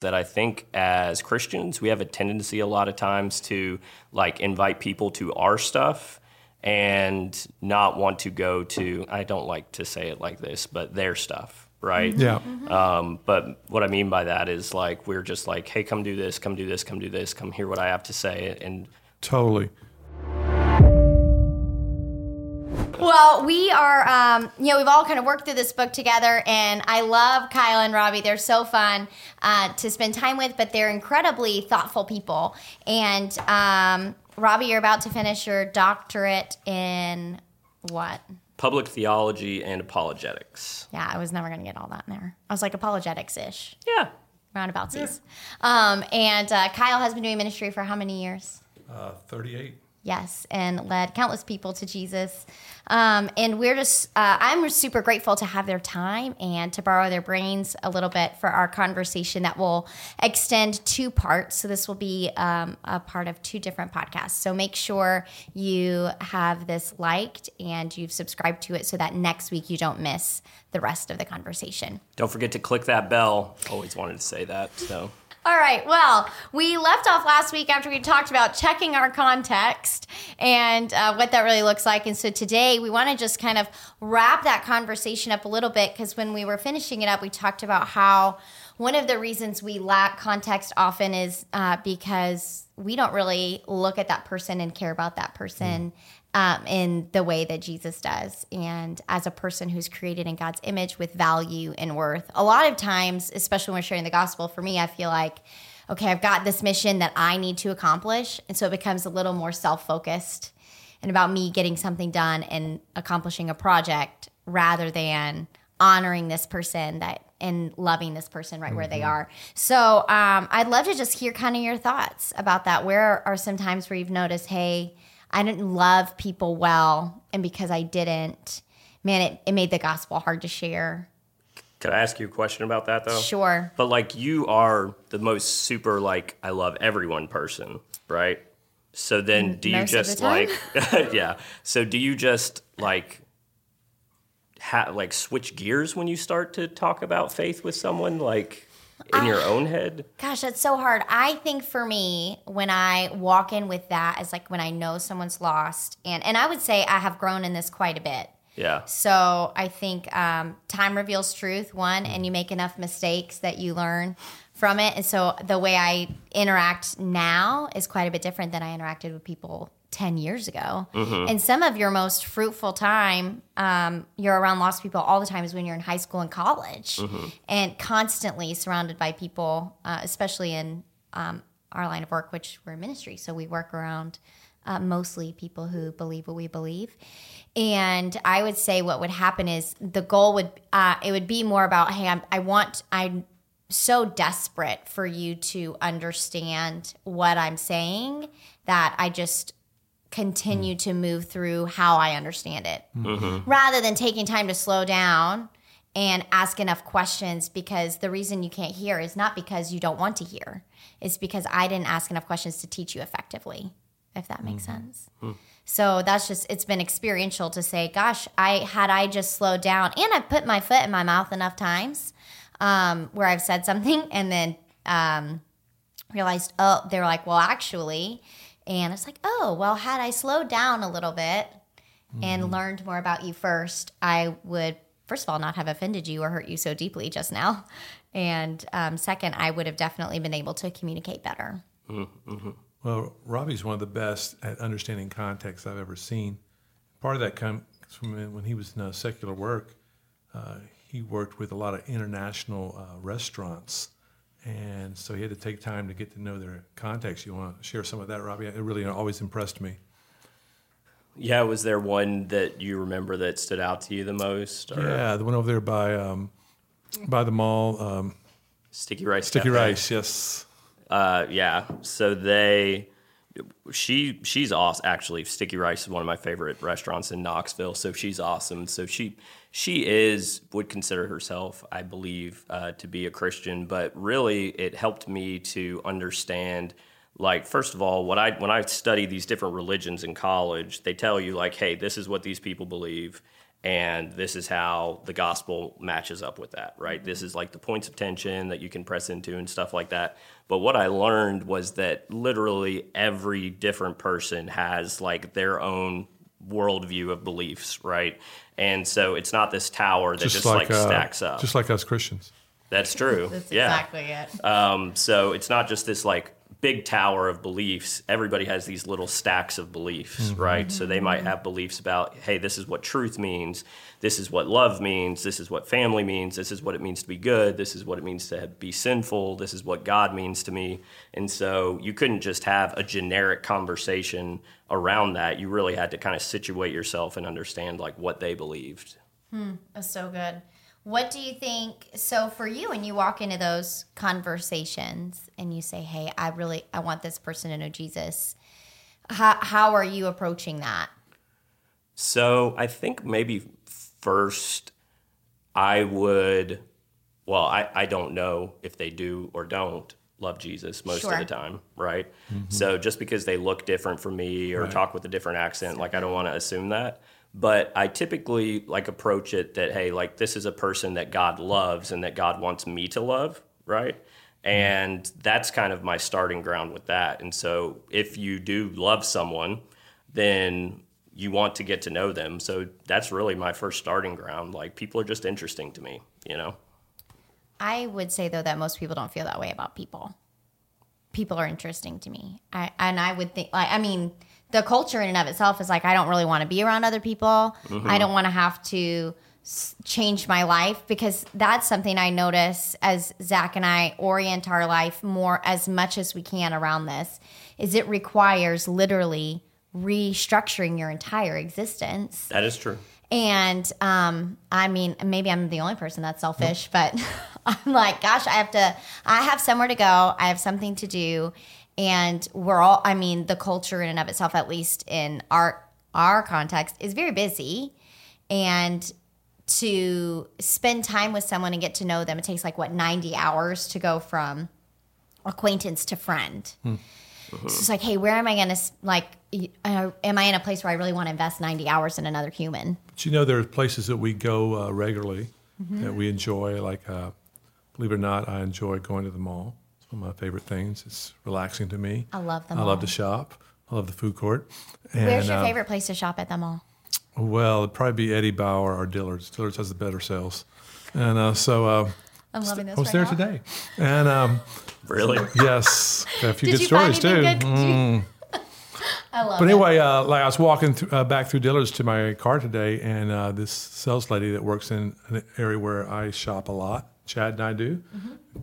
that I think as Christians, we have a tendency a lot of times to like invite people to our stuff and not want to go to, I don't like to say it like this, but their stuff, right? Yeah. Um, but what I mean by that is like, we're just like, hey, come do this, come do this, come do this, come hear what I have to say. And Totally. Well, we are, um, you know, we've all kind of worked through this book together, and I love Kyle and Robbie. They're so fun uh, to spend time with, but they're incredibly thoughtful people. And um, Robbie, you're about to finish your doctorate in what? public theology and apologetics. Yeah, I was never going to get all that in there. I was like apologetics ish, Yeah. roundaboutsies. Um, and uh, Kyle has been doing ministry for how many years? Uh, 38. Yes, and led countless people to Jesus. Um, and we're just, uh, I'm super grateful to have their time and to borrow their brains a little bit for our conversation that will extend two parts. So this will be um, a part of two different podcasts. So make sure you have this liked and you've subscribed to it so that next week you don't miss the rest of the conversation. Don't forget to click that bell. Always wanted to say that. So. All right. Well, we left off last week after we talked about checking our context and uh, what that really looks like. And so today we want to just kind of wrap that conversation up a little bit because when we were finishing it up, we talked about how one of the reasons we lack context often is uh, because we don't really look at that person and care about that person um, in the way that Jesus does. And as a person who's created in God's image with value and worth, a lot of times, especially when we're sharing the gospel, for me, I feel like, okay, I've got this mission that I need to accomplish. And so it becomes a little more self focused and about me getting something done and accomplishing a project rather than honoring this person that and loving this person right where they are. So um, I'd love to just hear kind of your thoughts about that. Where are some times where you've noticed, hey, I didn't love people well, and because I didn't, man, it, it made the gospel hard to share. Could I ask you a question about that though? Sure. But like you are the most super like I love everyone person, right? So then do you most the just like yeah. So do you just like ha- like switch gears when you start to talk about faith with someone like in your own head? Gosh, that's so hard. I think for me, when I walk in with that, is like when I know someone's lost, and and I would say I have grown in this quite a bit. Yeah. So I think um, time reveals truth, one, and you make enough mistakes that you learn from it. And so the way I interact now is quite a bit different than I interacted with people 10 years ago. And some of your most fruitful time, um, you're around lost people all the time, is when you're in high school and college and constantly surrounded by people, uh, especially in um, our line of work, which we're in ministry. So we work around uh, mostly people who believe what we believe. And I would say what would happen is the goal would uh, it would be more about hey I'm, I want I'm so desperate for you to understand what I'm saying that I just continue mm. to move through how I understand it. Mm-hmm. Mm-hmm. Rather than taking time to slow down and ask enough questions because the reason you can't hear is not because you don't want to hear. It's because I didn't ask enough questions to teach you effectively if that makes mm-hmm. sense. Hmm. So that's just it's been experiential to say, gosh, I had I just slowed down and I've put my foot in my mouth enough times um, where I've said something and then um, realized, oh, they're like, well, actually, and it's like, oh, well, had I slowed down a little bit and learned more about you first, I would first of all not have offended you or hurt you so deeply just now, and um, second, I would have definitely been able to communicate better. Well, Robbie's one of the best at understanding context I've ever seen. Part of that comes from when he was in uh, secular work. Uh, he worked with a lot of international uh, restaurants, and so he had to take time to get to know their context. You want to share some of that, Robbie? It really always impressed me. Yeah, was there one that you remember that stood out to you the most? Or Yeah, the one over there by um, by the mall, um, Sticky Rice Sticky Cafe? Rice. Yes. Uh, yeah. So they, she, she's awesome. Actually, Sticky Rice is one of my favorite restaurants in Knoxville. So she's awesome. So she, she is would consider herself, I believe, uh, to be a Christian. But really, it helped me to understand. Like first of all, when I when I study these different religions in college, they tell you like, hey, this is what these people believe, and this is how the gospel matches up with that, right? This is like the points of tension that you can press into and stuff like that. But what I learned was that literally every different person has like their own worldview of beliefs, right? And so it's not this tower that just, like, uh, stacks up. Just like us Christians. That's true. That's yeah. exactly it. Um, so it's not just this like big tower of beliefs. Everybody has these little stacks of beliefs, mm-hmm. right? So they might mm-hmm. have beliefs about, hey, this is what truth means. This is what love means. This is what family means. This is what it means to be good. This is what it means to be sinful. This is what God means to me. And so you couldn't just have a generic conversation around that. You really had to kind of situate yourself and understand like what they believed. Hmm, that's so good. What do you think? So for you, when you walk into those conversations and you say, "Hey, I really I want this person to know Jesus," how how are you approaching that? So I think maybe first I would, well, I, I don't know if they do or don't love Jesus most Sure. of the time, right? Mm-hmm. So just because they look different from me or Right. talk with a different accent, like I don't want to assume that. But I typically like approach it that, hey, like this is a person that God loves and that God wants me to love, right? Mm-hmm. And that's kind of my starting ground with that. And so if you do love someone, then you want to get to know them. So that's really my first starting ground. Like people are just interesting to me, you know? I would say though that most people don't feel that way about people. People are interesting to me. I and I would think like I mean the culture in and of itself is like I don't really want to be around other people. I don't want to have to s- change my life because that's something I notice as Zach and I orient our life more as much as we can around this is it requires literally restructuring your entire existence. That is true. And um, I mean, maybe I'm the only person that's selfish, but I'm like, gosh, I have to, I have somewhere to go. I have something to do. And we're all, I mean, the culture in and of itself, at least in our, our context, is very busy. And to spend time with someone and get to know them, it takes like what, 90 hours to go from acquaintance to friend. So it's like, hey, where am I going to, like, uh, am I in a place where I really want to invest 90 hours in another human? But you know, there are places that we go uh, regularly Mm-hmm. that we enjoy. Like, uh, believe it or not, I enjoy going to the mall. It's one of my favorite things. It's relaxing to me. I love the I mall. love to shop. I love the food court. And, Where's your uh, favorite place to shop at the mall? Well, it'd probably be Eddie Bauer or Dillard's. Dillard's has the better sales. And uh, so uh, I'm loving this. I was right there now. today. And um, Really? yes, got a few Did good you stories too. good? Did I love But anyway, uh, like I was walking th- uh, back through Dillard's to my car today, and uh, this sales lady that works in an area where I shop a lot, Chad and I do,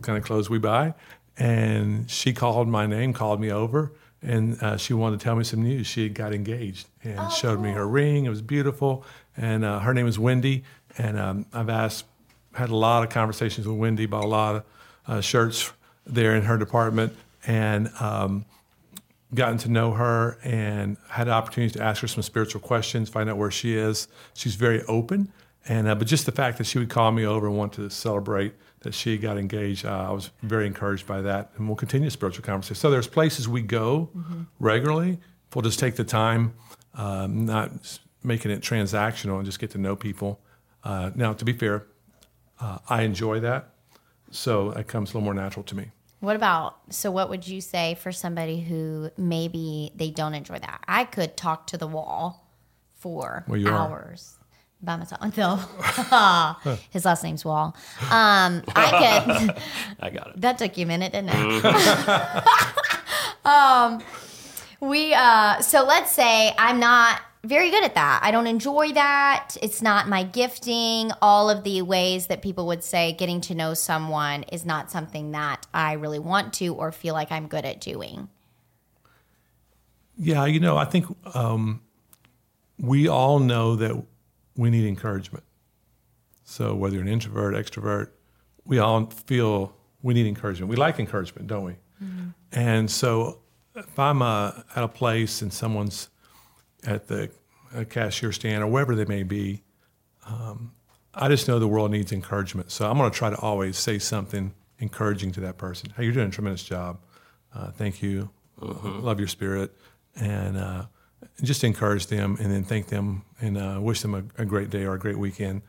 kind of clothes we buy, and she called my name, called me over, and uh, she wanted to tell me some news. She had got engaged and showed me her ring. It was beautiful, and uh, her name is Wendy, and um, I've asked, had a lot of conversations with Wendy, about a lot of uh, shirts there in her department, and. Um, gotten to know her and had opportunities to ask her some spiritual questions, find out where she is. She's very open, and uh, but just the fact that she would call me over and want to celebrate that she got engaged, uh, I was very encouraged by that, and we'll continue spiritual conversation. So there's places we go regularly. If we'll just take the time, um, not making it transactional, and just get to know people. Uh, now, to be fair, uh, I enjoy that, so it comes a little more natural to me. What about so? What would you say for somebody who maybe they don't enjoy that? I could talk to the wall for Well, you are. Hours by myself until his last name's Wall. Um, I could. I got it. that took you a minute, didn't it? um, we uh, so let's say I'm not very good at that. I don't enjoy that. It's not my gifting. All of the ways that people would say getting to know someone is not something that I really want to or feel like I'm good at doing. Yeah, you know, I think um, we all know that we need encouragement. So whether you're an introvert, extrovert, we all feel we need encouragement. We like encouragement, don't we? And so if I'm uh, at a place and someone's at the cashier stand or wherever they may be, um, I just know the world needs encouragement. So I'm going to try to always say something encouraging to that person. Hey, you're doing a tremendous job. Uh, thank you. Love your spirit. And uh, just encourage them and then thank them and uh, wish them a, a, great day or a great weekend.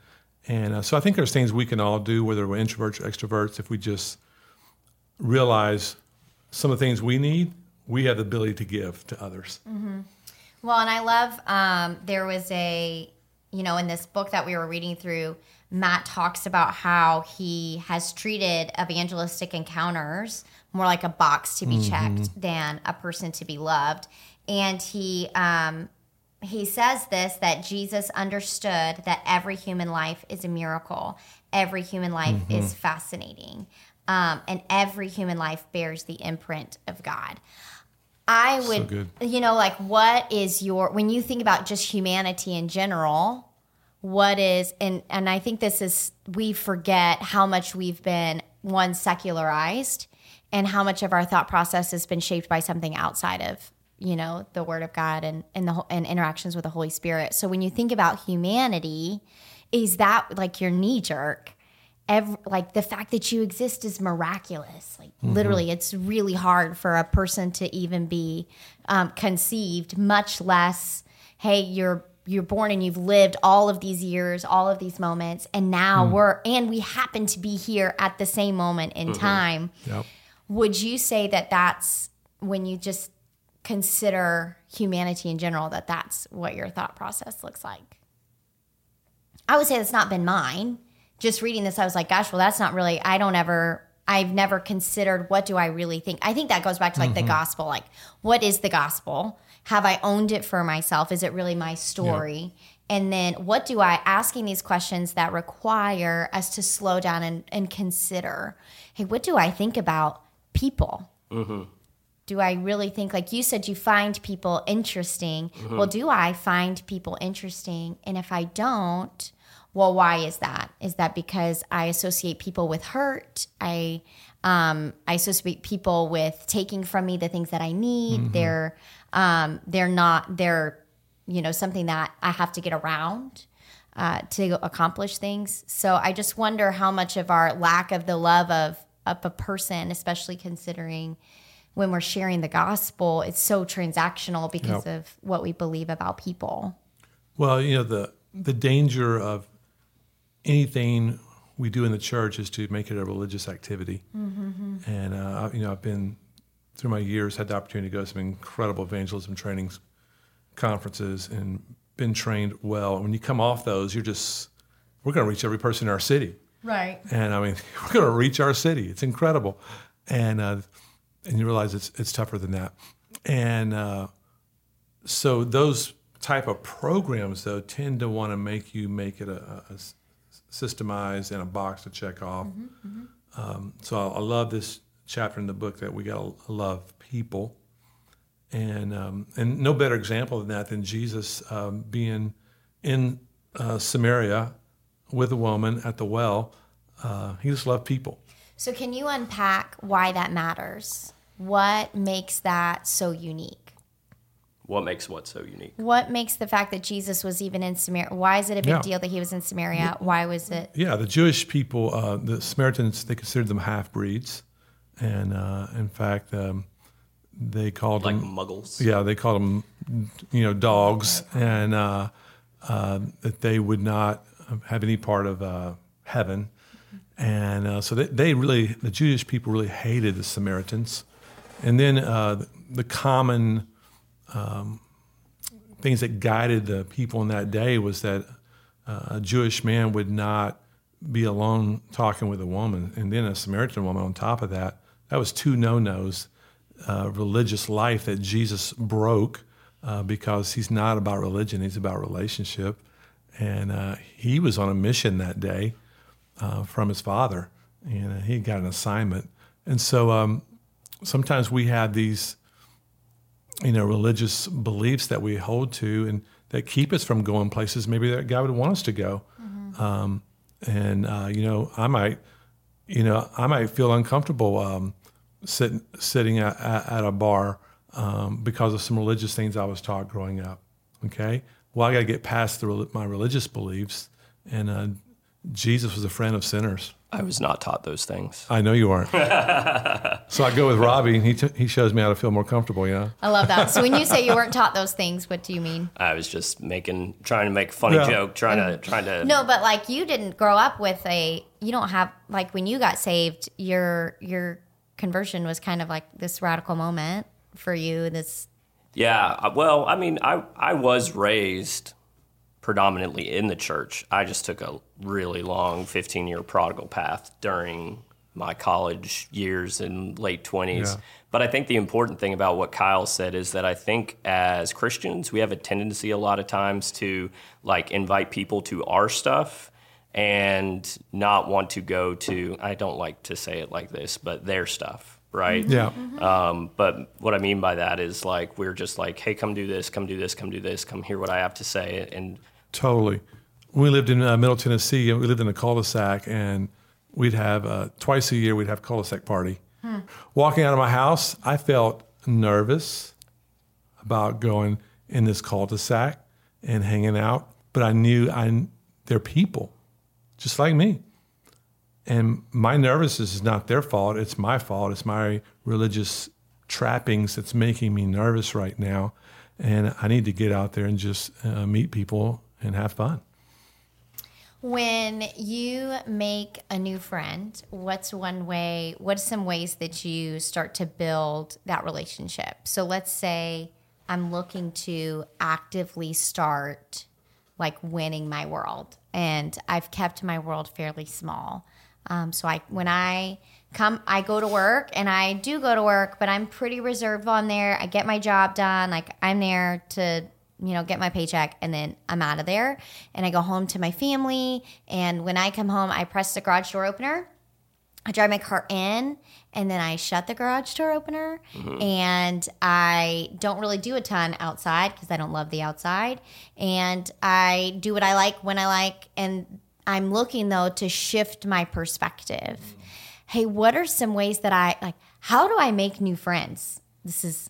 And uh, so I think there's things we can all do, whether we're introverts or extroverts, if we just realize some of the things we need, we have the ability to give to others. Mm-hmm. Well, and I love um, there was a, you know, in this book that we were reading through, Matt talks about how he has treated evangelistic encounters more like a box to be mm-hmm. checked than a person to be loved. And he um, he says this that Jesus understood that every human life is a miracle, every human life mm-hmm. is fascinating, um, and every human life bears the imprint of God. I would, so you know, like what is your when you think about just humanity in general? What is and and I think this is we forget how much we've been one secularized and how much of our thought process has been shaped by something outside of you know the word of god and and the and interactions with the holy spirit so when you think about humanity is that like your knee jerk Every, like the fact that you exist is miraculous like mm-hmm. literally it's really hard for a person to even be um, conceived much less hey you're you're born and you've lived all of these years all of these moments and now mm. we're and we happen to be here at the same moment in mm-hmm. time yep. would you say that that's when you just consider humanity in general that that's what your thought process looks like? I would say that's not been mine. Just reading this i was like gosh well that's not really i don't ever i've never considered what do i really think. I think that goes back to like mm-hmm. the gospel like what is the gospel? Have i owned it for myself? Is it really my story? And then what do i asking these questions that require us to slow down and, and consider hey what do i think about people? Mm-hmm do I really think, like you said, you find people interesting? Mm-hmm. Well, do I find people interesting? And if I don't, well, why is that? Is that because I associate people with hurt? I um, I associate people with taking from me the things that I need. Mm-hmm. They're um, they're not they're you know something that I have to get around uh, to accomplish things. So I just wonder how much of our lack of the love of of a person, especially considering when we're sharing the gospel, it's so transactional because yep. of what we believe about people. Well, you know, the the danger of anything we do in the church is to make it a religious activity. Mm-hmm. And uh, you know, I've been through my years had the opportunity to go to some incredible evangelism trainings, conferences, and been trained well. And when you come off those, you're just we're going to reach every person in our city. Right. And I mean, we're going to reach our city. It's incredible. And uh, and you realize it's it's tougher than that. And uh, so those type of programs though tend to want to make you make it a, a, systemized and a box to check off. Mm-hmm, mm-hmm. Um, so I, I, love this chapter in the book that we got to love people, and um, and no better example than that than Jesus um, being in uh, Samaria with a woman at the well. Uh, he just loved people. So can you unpack why that matters? What makes that so unique? What makes what so unique? What makes the fact that Jesus was even in Samaria? Why is it a big yeah. deal that he was in Samaria? Why was it? Yeah, the Jewish people, uh, the Samaritans, they considered them half breeds, and uh, in fact, um, they called like them muggles. Yeah, they called them, you know, dogs, and uh, uh that they would not have any part of uh, heaven, and uh, so they, they really, the Jewish people really hated the Samaritans. And then uh, the common um, things that guided the people in that day was that uh, a Jewish man would not be alone talking with a woman, and then a Samaritan woman on top of that. That was two no nos. Uh, religious life that Jesus broke uh, because he's not about religion, he's about relationship. And uh, he was on a mission that day uh, from his father, and he got an assignment. And so um, sometimes we have these, you know, religious beliefs that we hold to and that keep us from going places maybe that God would want us to go. Mm-hmm. Um, and uh, you know, I might, you know, I might feel uncomfortable um, sitting sitting at, at a bar um, because of some religious things I was taught growing up. Okay, well, I got to get past the, my religious beliefs and uh, Jesus was a friend of sinners. I was not taught those things. I know you aren't. so I go with Robbie, and he, t- he shows me how to feel more comfortable, you know? I love that. So when you say you weren't taught those things, what do you mean? I was just making, trying to make a funny Yeah. joke, trying to, trying to. No, but like you didn't grow up with a you don't have like when you got saved, your your conversion was kind of like this radical moment for you. This Yeah, well, I mean, I I was raised predominantly in the church. I just took a really long 15 year prodigal path during my college years and late 20s. Yeah. But I think the important thing about what Kyle said is that I think as Christians, we have a tendency a lot of times to like invite people to our stuff and not want to go to, I don't like to say it like this, but their stuff, right? Yeah. Um, but what I mean by that is like we're just like, hey, come do this, come do this, come do this, come hear what I have to say, and Totally. We lived in uh, Middle Tennessee, we lived in a cul-de-sac, and we'd have uh, twice a year we'd have cul-de-sac party. Walking out of my house, I felt nervous about going in this cul-de-sac and hanging out, but I knew I they're people, just like me. And my nervousness is not their fault; it's my fault. It's my religious trappings that's making me nervous right now, and I need to get out there and just uh, meet people and have fun. when you make a new friend, what's one way? What's some ways that you start to build that relationship? So let's say I'm looking to actively start like winning my world, and I've kept my world fairly small. Um, so I when I come, I go to work, and I do go to work, but I'm pretty reserved on there. I get my job done. Like I'm there to you know, get my paycheck and then I'm out of there. And I go home to my family. And when I come home, I press the garage door opener. I drive my car in and then I shut the garage door opener. Mm-hmm. And I don't really do a ton outside because I don't love the outside. And I do what I like when I like. And I'm looking though to shift my perspective. Mm. Hey, what are some ways that I like? How do I make new friends? This is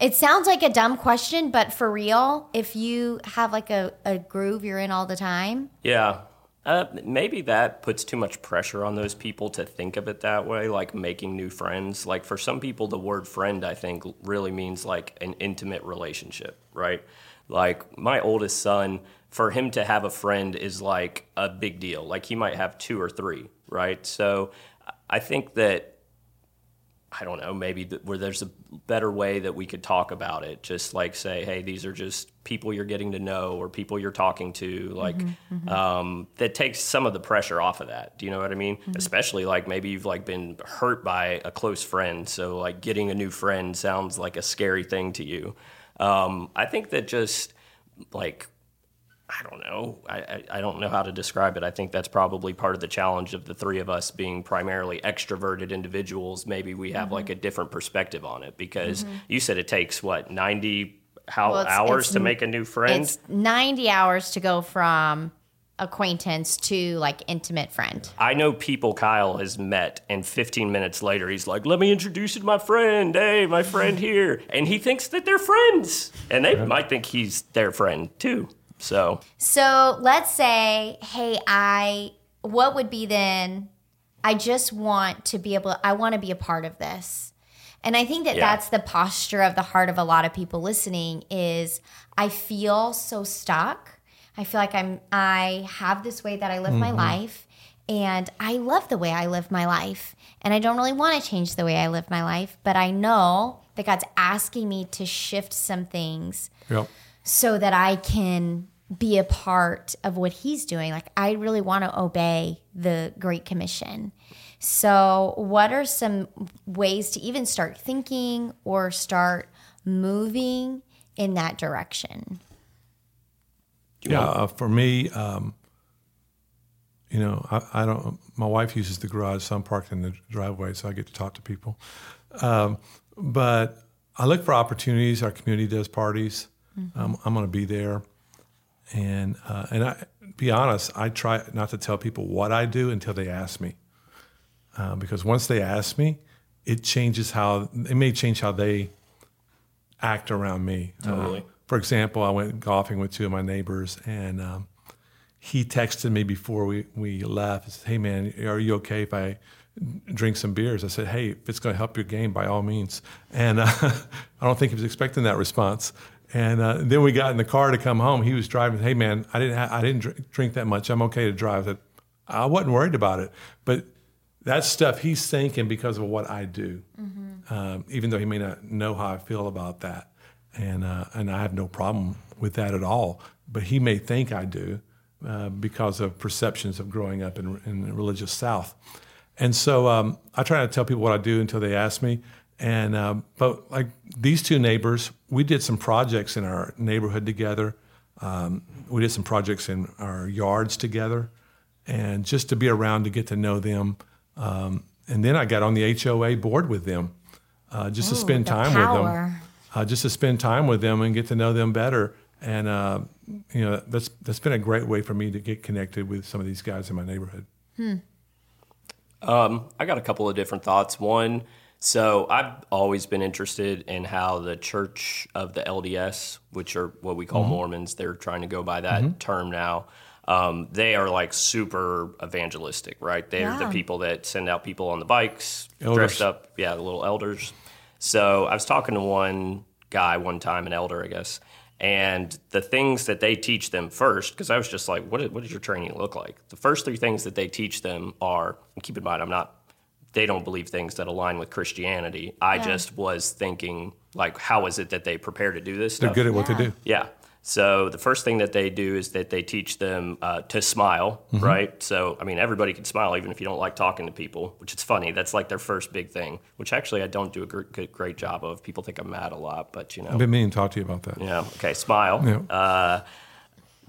it sounds like a dumb question, but for real, if you have like a, a groove you're in all the time, yeah. Uh, maybe that puts too much pressure on those people to think of it that way, like making new friends. Like for some people, the word friend, I think, really means like an intimate relationship, right? Like my oldest son, for him to have a friend is like a big deal. Like he might have two or three, right? So I think that I don't know, maybe th- where there's a better way that we could talk about it. Just like say, hey, these are just people you're getting to know or people you're talking to. Like Um, that takes some of the pressure off of that. Do you know what I mean? Especially like maybe you've like been hurt by a close friend, so like getting a new friend sounds like a scary thing to you. Um, I think that just like I don't know. I, I, I don't know how to describe it. I think that's probably part of the challenge of the three of us being primarily extroverted individuals. Maybe we have like mm-hmm. a different perspective on it because mm-hmm. you said it takes what ninety how Well, it's- hours it's to make a new friend. it's 90 hours to go from acquaintance to like intimate friend. I know people Kyle has met, and 15 minutes later, he's like, Let me introduce you to my friend. Hey, my friend here. And he thinks that they're friends. And they might think he's their friend too. So, So let's say, hey, I, what would be then? I just want to be able, I want to be a part of this. And I think that Yeah. that's the posture of the heart of a lot of people listening is I feel so stuck. I feel like I'm I have this way that I live my mm-hmm. life and I love the way I live my life and I don't really want to change the way I live my life, but I know that God's asking me to shift some things Yep. So that I can be a part of what he's doing. Like I really want to obey the Great Commission. So, what are some ways to even start thinking or start moving in that direction? Yeah, uh, for me, um, you know, I, I don't. My wife uses the garage, so I'm parked in the driveway, so I get to talk to people. Um, but I look for opportunities. Our community does parties. Um, I'm going to be there, and uh, and I be honest. I try not to tell people what I do until they ask me, uh, because once they ask me, it changes how it may change how they act around me. Uh, Totally. for example, I went golfing with two of my neighbors, and um, he texted me before we, we left. He said, Hey, man, are you okay if I drink some beers? I said, Hey, if it's going to help your game, by all means. And uh, I don't think he was expecting that response. And uh, then we got in the car to come home. He was driving. Hey, man, I didn't ha- I didn't drink, drink that much. I'm okay to drive. That I wasn't worried about it, but that stuff he's thinking because of what I do, um, even though he may not know how I feel about that, and uh, and I have no problem with that at all. But he may think I do uh, because of perceptions of growing up in, in the religious South, and so um, I try to tell people what I do until they ask me. And um, but like these two neighbors, we did some projects in our neighborhood together. Um, we did some projects in our yards together, and just to be around to get to know them. Um, and then I got on the HOA board with them, uh, just to Ooh, spend the time with them, uh, just to spend time with them and get to know them better. And uh, you know that's that's been a great way for me to get connected with some of these guys in my neighborhood. Um, I got a couple of different thoughts. One, so I've always been interested in how the Church of the LDS, which are what we call Mormons, they're trying to go by that term now. Um, they are like super evangelistic, right? They're Yeah. the people that send out people on the bikes, Elders. dressed up, yeah, the little elders. So I was talking to one guy one time, an elder, I guess, and the things that they teach them first, because I was just like, what, what does your training look like? The first three things that they teach them are, and keep in mind, I'm not, they don't believe things that align with Christianity. I Yeah. just was thinking, like, how is it that they prepare to do this They're stuff? good at what they do. Yeah. So the first thing that they do is that they teach them uh, to smile, Mm-hmm. right? So I mean, everybody can smile even if you don't like talking to people, which is funny. That's like their first big thing, which actually I don't do a gr- good, great job of. People think I'm mad a lot, but you know, I've been meaning to talk to you about that. yeah. Okay, smile. Yeah. Uh,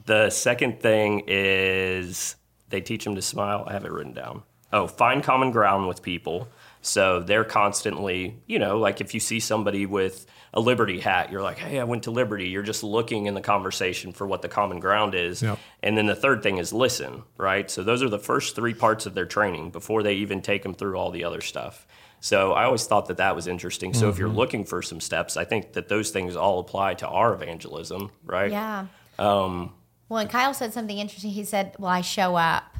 the second thing is they teach them to smile. I have it written down. Oh, find common ground with people. So they're constantly, you know, like if you see somebody with a Liberty hat, you're like, hey, I went to Liberty. You're just looking in the conversation for what the common ground is. Yep. And then the third thing is listen, right? So those are the first three parts of their training before they even take them through all the other stuff. So I always thought that that was interesting. So if you're looking for some steps, I think that those things all apply to our evangelism, right? Yeah. Um, well, and Kyle said something interesting. He said, "Well, I show up,"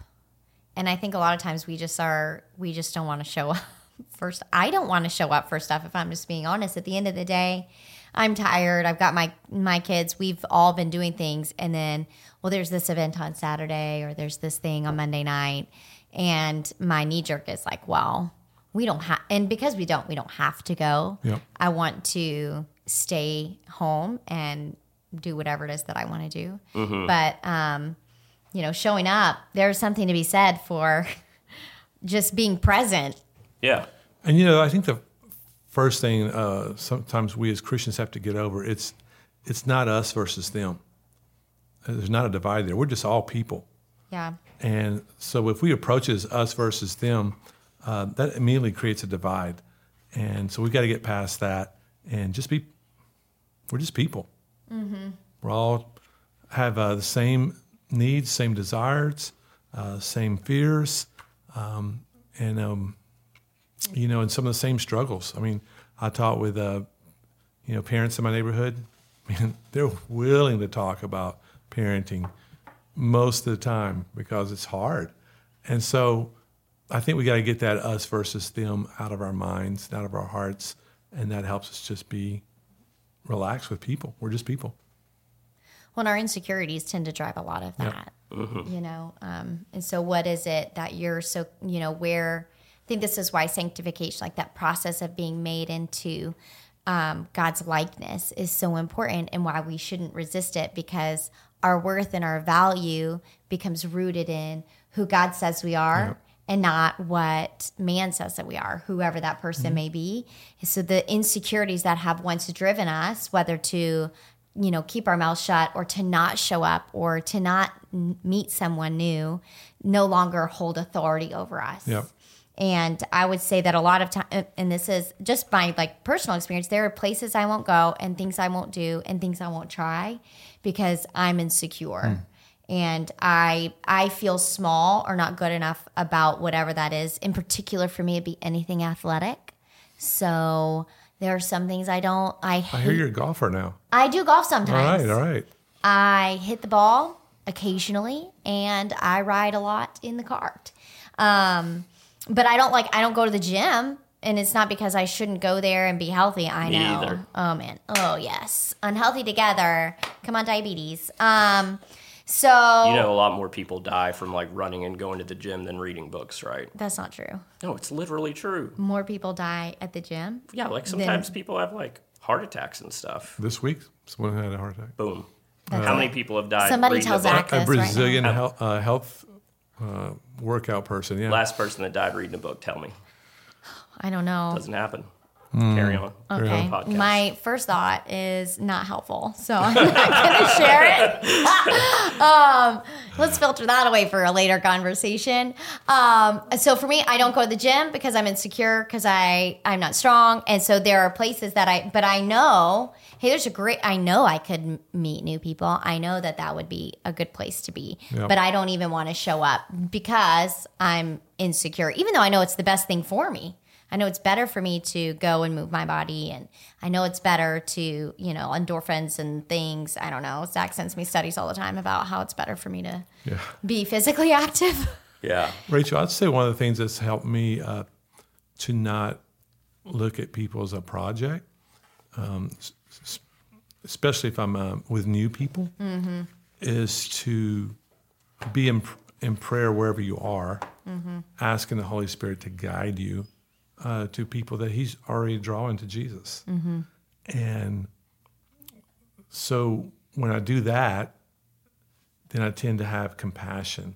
and I think a lot of times we just are. We just don't want to show up first. I don't want to show up for stuff. If I'm just being honest, at the end of the day, I'm tired. I've got my my kids. We've all been doing things, and then well, there's this event on Saturday, or there's this thing on Monday night, and my knee jerk is like, well. We don't have, and because we don't, we don't have to go. Yep. I want to stay home and do whatever it is that I want to do. But um, you know, showing up, there's something to be said for just being present. Yeah. And you know, I think the first thing uh, sometimes we as Christians have to get over it's it's not us versus them. There's not a divide there. We're just all people. Yeah. And so if we approach it as us versus them, uh, that immediately creates a divide. And so we've got to get past that and just be, we're just people. We're all have uh, the same needs, same desires, uh, same fears, um, and, um, you know, and some of the same struggles. I mean, I taught with, uh, you know, parents in my neighborhood. Man, they're willing to talk about parenting most of the time because it's hard. And so I think we got to get that us versus them out of our minds, out of our hearts. And that helps us just be relaxed with people. We're just people. Well, and our insecurities tend to drive a lot of that, you know. Um, and so, what is it that you're so, you know, where I think this is why sanctification, like that process of being made into um, God's likeness, is so important and why we shouldn't resist it because our worth and our value becomes rooted in who God says we are. And not what man says that we are, whoever that person may be. So the insecurities that have once driven us, whether to you know keep our mouth shut or to not show up or to not meet someone new no longer hold authority over us. Yep. and i would say that a lot of time uh, and this is just my like personal experience there are places i won't go and things i won't do and things i won't try because i'm insecure. Hmm. And i i feel small or not good enough about whatever that is. In particular for me it'd be anything athletic. So there are some things i don't i I hear you're a golfer now. I do golf sometimes. right, all right. I hit the ball occasionally, and I ride a lot in the cart. Um, but I don't like I don't go to the gym, and it's not because I shouldn't go there and be healthy. I Me know. either. Oh man. Oh yes. Unhealthy together. Come on, diabetes. Um, so You know, a lot more people die from like running and going to the gym than reading books, right? that's not true. No, it's literally true. More people die at the gym. Yeah, like sometimes people have like heart attacks and stuff. This week, someone had a heart attack. Boom. How many people have died? Somebody reading tell a? Zach A this right Brazilian now. health, uh, health uh, workout person. Yeah. Last person that died reading a book, tell me. I don't know. Doesn't happen. Hmm. Carry on. Okay. Podcast. My first thought is not helpful, so I'm not going to share it. um, let's filter that away for a later conversation. Um, so for me, I don't go to the gym because I'm insecure because I I'm not strong, and so there are places that I. But I know, hey, there's a great. I know I could meet new people. I know that that would be a good place to be, Yep. but I don't even want to show up because I'm insecure, even though I know it's the best thing for me. I know it's better for me to go and move my body, and I know it's better to, you know, endorphins and things. I don't know. Zach sends me studies all the time about how it's better for me to Yeah. be physically active. Yeah. Rachel, I'd say one of the things that's helped me uh, to not look at people as a project, um, s- s- especially if I'm uh, with new people, is to be in, in prayer wherever you are, asking the Holy Spirit to guide you uh, to people that He's already drawing to Jesus. And so when I do that, then I tend to have compassion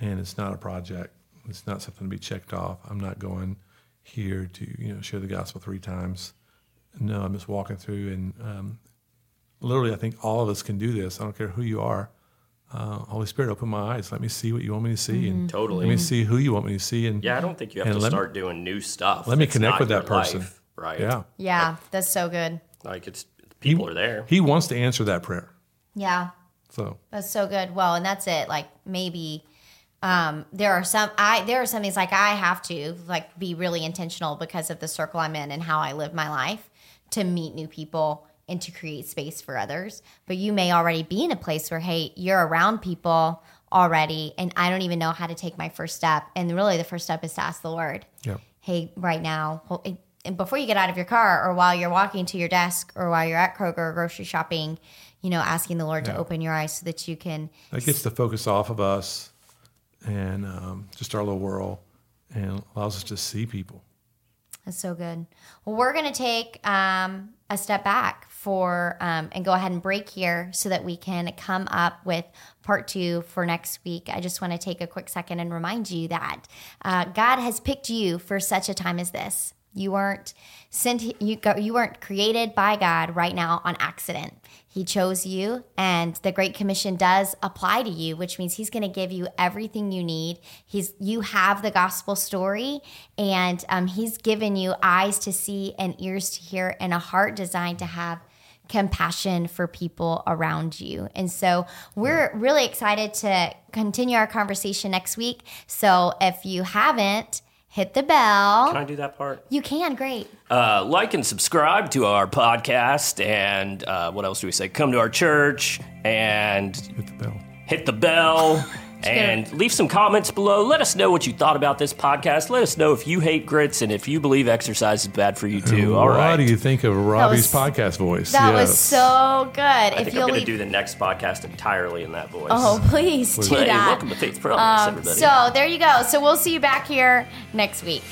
and it's not a project. It's not something to be checked off. I'm not going here to you know share the gospel three times. No, I'm just walking through, and um, literally, I think all of us can do this. I don't care who you are. Uh, Holy Spirit, open my eyes. Let me see what you want me to see, and Totally. let me see who you want me to see. And Yeah, I don't think you have to let me- start doing new stuff. let me It's connect with that person. life, right? yeah, yeah, that's so good. Like it's he, people are there. He wants to answer that prayer. Yeah, So That's so good. Well, and that's it. Like maybe um, there are some I there are some things like I have to like be really intentional because of the circle I'm in and how I live my life to meet new people and to create space for others. But you may already be in a place where hey, you're around people already and I don't even know how to take my first step. And really the first step is to ask the Lord yeah, hey, right now, and before you get out of your car or while you're walking to your desk or while you're at Kroger or grocery shopping, you know, asking the Lord to open your eyes so that you can. that gets the focus off of us and um, just our little world, and allows us to see people. That's so good. Well, we're going to take um, a step back for um, and go ahead and break here so that we can come up with part two for next week. I just want to take a quick second and remind you that uh, God has picked you for such a time as this. You weren't sent. You you weren't created by God right now on accident. He chose you, and the Great Commission does apply to you, which means He's going to give you everything you need. He's you have the gospel story, and um, He's given you eyes to see and ears to hear, and a heart designed to have compassion for people around you. And so we're really excited to continue our conversation next week. So if you haven't, hit the bell. Can I do that part? You can, great. Uh, like and subscribe to our podcast, and uh, what else do we say? Come to our church and Hit the bell. hit the bell. And leave some comments below. Let us know what you thought about this podcast. Let us know if you hate grits and if you believe exercise is bad for you too. All what right. do you think of Robbie's was- podcast voice? That was so good. I if think I'm you'll going to leave, do the next podcast entirely in that voice. oh, please do Hey, that. welcome to Faith Promise, Um, everybody. so there you go. So we'll see you back here next week.